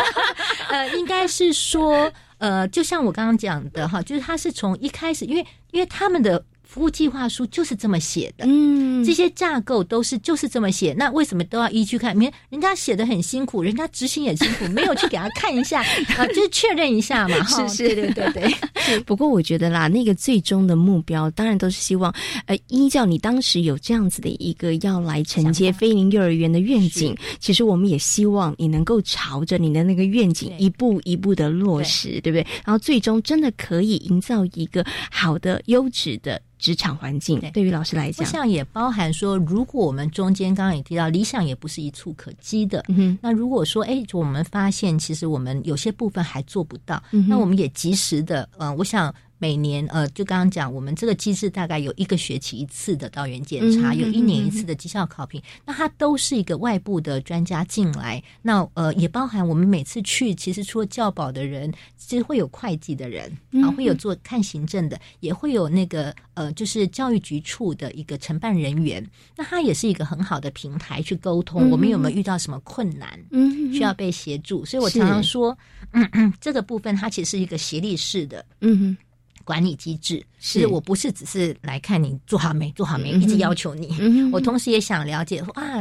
<laughs> 呃，应该是说。呃，就像我刚刚讲的哈，就是他是从一开始，因为因为他们的。服务计划书就是这么写的，嗯，这些架构都是就是这么写。那为什么都要依据看？你看人家写的很辛苦，人家执行也辛苦，<laughs> 没有去给他看一下啊，就是确认一下嘛。是 <laughs> 是，对对对对。<laughs> 不过我觉得啦，那个最终的目标，当然都是希望，呃，依照你当时有这样子的一个要来承接菲林幼儿园的愿景，其实我们也希望你能够朝着你的那个愿景一步一步的落实，对不对？然后最终真的可以营造一个好的、优质的。职场环境对于老师来讲，我想也包含说，如果我们中间刚刚也提到，理想也不是一触可及的。嗯，那如果说，哎，我们发现其实我们有些部分还做不到，嗯、那我们也及时的，嗯，我想。每年呃，就刚刚讲，我们这个机制大概有一个学期一次的到园检查，有一年一次的绩效考评，那它都是一个外部的专家进来。那呃，也包含我们每次去，其实除了教保的人，其实会有会计的人啊，会有做看行政的，也会有那个呃，就是教育局处的一个承办人员。那它也是一个很好的平台去沟通。我们有没有遇到什么困难？嗯，需要被协助。所以我常常说，嗯嗯，这个部分它其实是一个协力式的。嗯哼。管理机制是我不是只是来看你做好没做好没，一直要求你。我同时也想了解说啊，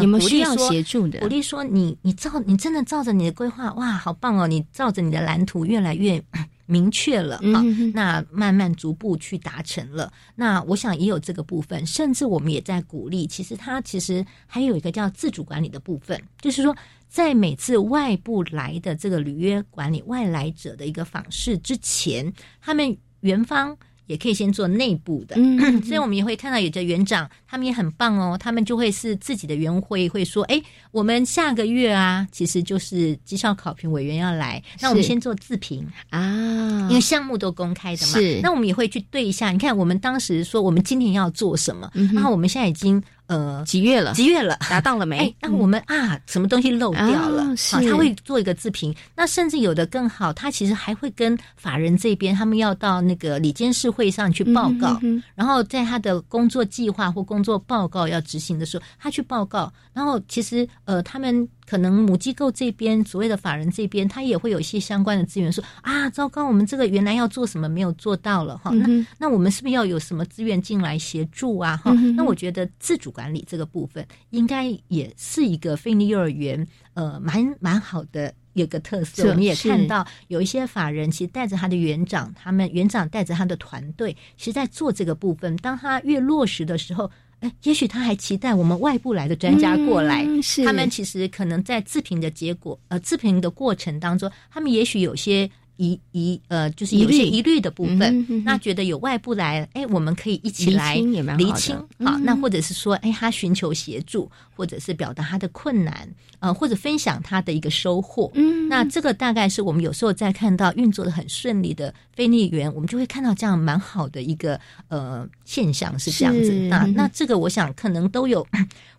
你们需要协助的，鼓励说你你照你真的照着你的规划，哇，好棒哦！你照着你的蓝图越来越 <clears throat> 明确了啊，那慢慢逐步去达成了。那我想也有这个部分，甚至我们也在鼓励。其实它其实还有一个叫自主管理的部分，就是说。在每次外部来的这个履约管理外来者的一个访视之前，他们园方也可以先做内部的，嗯，所以我们也会看到有的园长，他们也很棒哦，他们就会是自己的园会会说，哎，我们下个月啊，其实就是绩效考评委员要来，那我们先做自评。啊，因为项目都公开的嘛，是，那我们也会去对一下，你看我们当时说我们今年要做什么，然后我们现在已经。呃，几月了？几月了？达到了没？哎，那我们啊，什么东西漏掉了？好，他会做一个自评。那甚至有的更好，他其实还会跟法人这边，他们要到那个里监事会上去报告，然后在他的工作计划或工作报告要执行的时候，他去报告。然后其实呃，他们。可能母机构这边所谓的法人这边，他也会有一些相关的资源，说啊，糟糕，我们这个原来要做什么没有做到了哈，那那我们是不是要有什么资源进来协助啊哈？那我觉得自主管理这个部分，应该也是一个非利幼儿园呃蛮蛮好的一个特色。我们也看到有一些法人其实带着他的园长，他们园长带着他的团队，其实在做这个部分。当他越落实的时候。哎，也许他还期待我们外部来的专家过来。他们其实可能在自评的结果，呃，自评的过程当中，他们也许有些疑疑呃，就是有些疑虑的部分，那觉得有外部来，哎，我们可以一起来厘清，好，那或者是说，哎，他寻求协助，或者是表达他的困难，呃，或者分享他的一个收获，嗯，那这个大概是我们有时候在看到运作的很顺利的非利园，我们就会看到这样蛮好的一个呃现象是这样子，那那这个我想可能都有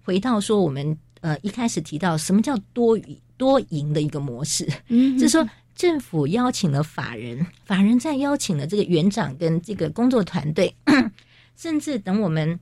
回到说我们呃一开始提到什么叫多语多赢的一个模式，嗯，就是说。政府邀请了法人，法人再邀请了这个园长跟这个工作团队，<coughs> 甚至等我们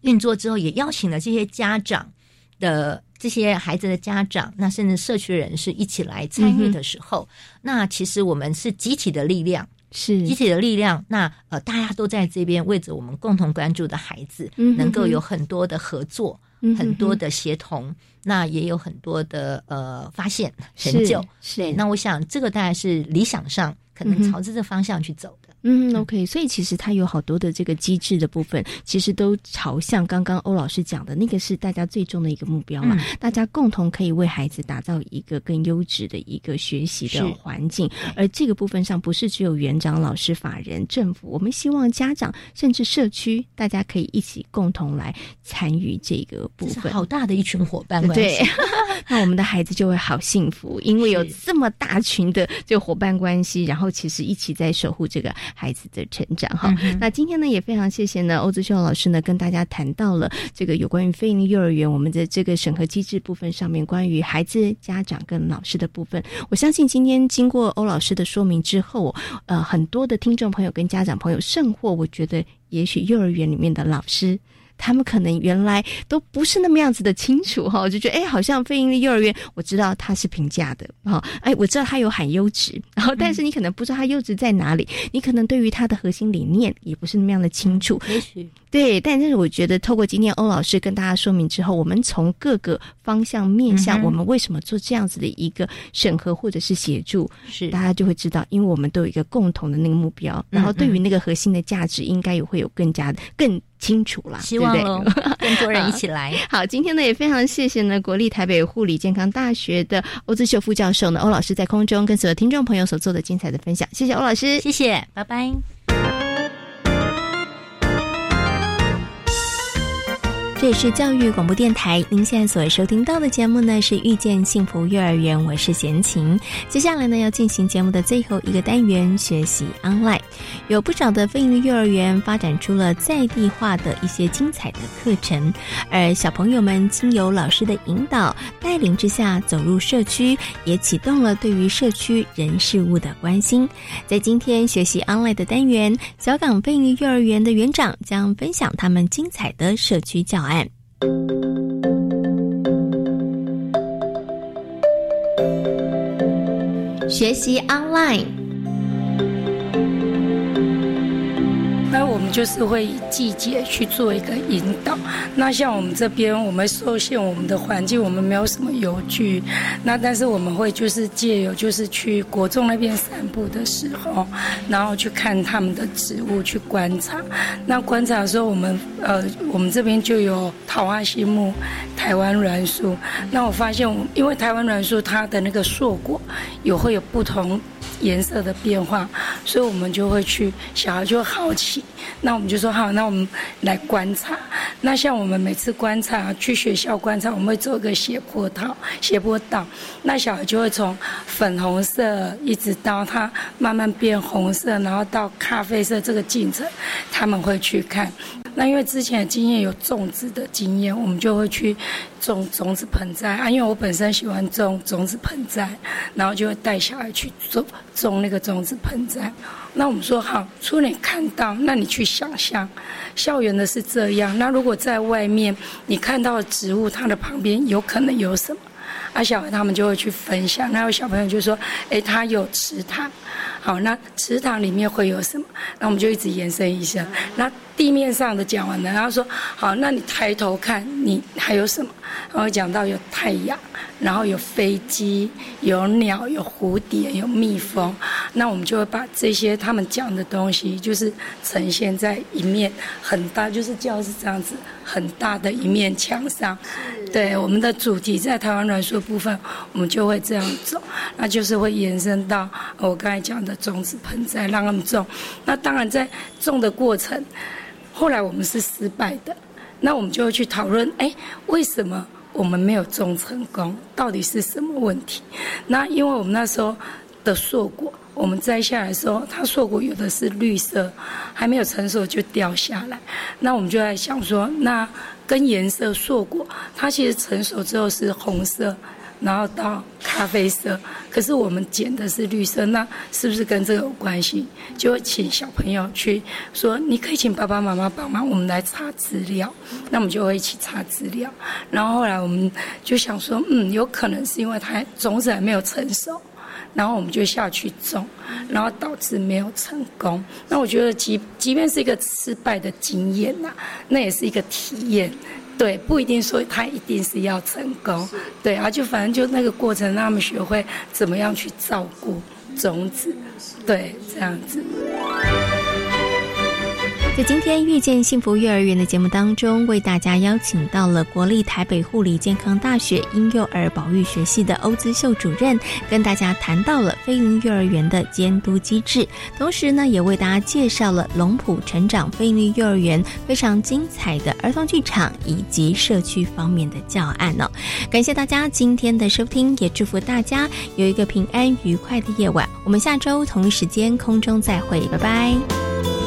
运作之后，也邀请了这些家长的这些孩子的家长，那甚至社区人士一起来参与的时候，那其实我们是集体的力量，是集体的力量。那呃，大家都在这边为着我们共同关注的孩子，能够有很多的合作，很多的协同。那也有很多的呃发现成就，是。那我想这个大概是理想上可能朝着这方向去走的。嗯，OK，所以其实它有好多的这个机制的部分，其实都朝向刚刚欧老师讲的那个是大家最终的一个目标嘛。大家共同可以为孩子打造一个更优质的一个学习的环境，而这个部分上不是只有园长、老师、法人、政府，我们希望家长甚至社区大家可以一起共同来参与这个部分。好大的一群伙伴对，<laughs> 那我们的孩子就会好幸福，因为有这么大群的这个伙伴关系，然后其实一起在守护这个。孩子的成长哈，那今天呢也非常谢谢呢欧子秀老师呢跟大家谈到了这个有关于非营利幼儿园我们的这个审核机制部分上面关于孩子家长跟老师的部分，我相信今天经过欧老师的说明之后，呃很多的听众朋友跟家长朋友甚或我觉得也许幼儿园里面的老师。他们可能原来都不是那么样子的清楚哈，就觉得哎，好像非营利幼儿园，我知道它是评价的哈，哎，我知道它有喊优质，<laughs> 然后但是你可能不知道它优质在哪里，你可能对于它的核心理念也不是那么样的清楚。也许对，但是我觉得透过今天欧老师跟大家说明之后，我们从各个方向面向，我们为什么做这样子的一个审核或者是协助，是大家就会知道，因为我们都有一个共同的那个目标，然后对于那个核心的价值，应该也会有更加更。清楚了，希望喽，<laughs> 更多人一起来。<laughs> 好，今天呢也非常谢谢呢国立台北护理健康大学的欧志秀副教授呢欧老师在空中跟所有听众朋友所做的精彩的分享，谢谢欧老师，谢谢，拜拜。这里是教育广播电台，您现在所收听到的节目呢是遇见幸福幼儿园，我是贤琴。接下来呢要进行节目的最后一个单元，学习 online。有不少的非营幼儿园发展出了在地化的一些精彩的课程，而小朋友们经由老师的引导带领之下走入社区，也启动了对于社区人事物的关心。在今天学习 online 的单元，小港非营幼儿园的园长将分享他们精彩的社区教。学习 online。那我们就是会以季节去做一个引导。那像我们这边，我们受限我们的环境，我们没有什么游具。那但是我们会就是借由就是去国中那边散步的时候，然后去看他们的植物，去观察。那观察的时候，我们呃，我们这边就有桃花心木、台湾栾树。那我发现，因为台湾栾树它的那个硕果有会有不同。颜色的变化，所以我们就会去，小孩就好奇，那我们就说好，那我们来观察。那像我们每次观察，去学校观察，我们会做一个斜坡道，斜坡道，那小孩就会从粉红色一直到它慢慢变红色，然后到咖啡色这个进程，他们会去看。那因为之前的经验有种植的经验，我们就会去种种子盆栽啊。因为我本身喜欢种种子盆栽，然后就会带小孩去种种那个种子盆栽。那我们说好，除了你看到，那你去想象，校园的是这样。那如果在外面你看到的植物，它的旁边有可能有什么？啊，小孩他们就会去分享。那有小朋友就说：“哎，他有池塘。”好，那池塘里面会有什么？那我们就一直延伸一下。那地面上的讲完了，然后说：“好，那你抬头看，你还有什么？”然后讲到有太阳，然后有飞机、有鸟、有蝴蝶、有蜜蜂，那我们就会把这些他们讲的东西，就是呈现在一面很大，就是教室这样子很大的一面墙上。对我们的主题在台湾软树部分，我们就会这样走，那就是会延伸到我刚才讲的种子盆栽让他们种。那当然在种的过程，后来我们是失败的，那我们就会去讨论，哎，为什么我们没有种成功？到底是什么问题？那因为我们那时候的硕果，我们摘下来的时候，它硕果有的是绿色，还没有成熟就掉下来，那我们就在想说，那。跟颜色硕果，它其实成熟之后是红色，然后到咖啡色。可是我们剪的是绿色，那是不是跟这个有关系？就会请小朋友去说，你可以请爸爸妈妈帮忙，我们来查资料。那我们就会一起查资料。然后后来我们就想说，嗯，有可能是因为它种子还没有成熟。然后我们就下去种，然后导致没有成功。那我觉得，即即便是一个失败的经验呐，那也是一个体验。对，不一定说他一定是要成功。对啊，就反正就那个过程，让他们学会怎么样去照顾种子。对，这样子。在今天遇见幸福幼儿园的节目当中，为大家邀请到了国立台北护理健康大学婴幼儿保育学系的欧姿秀主任，跟大家谈到了飞鹰幼儿园的监督机制，同时呢，也为大家介绍了龙浦成长飞鹰幼儿园非常精彩的儿童剧场以及社区方面的教案哦。感谢大家今天的收听，也祝福大家有一个平安愉快的夜晚。我们下周同一时间空中再会，拜拜。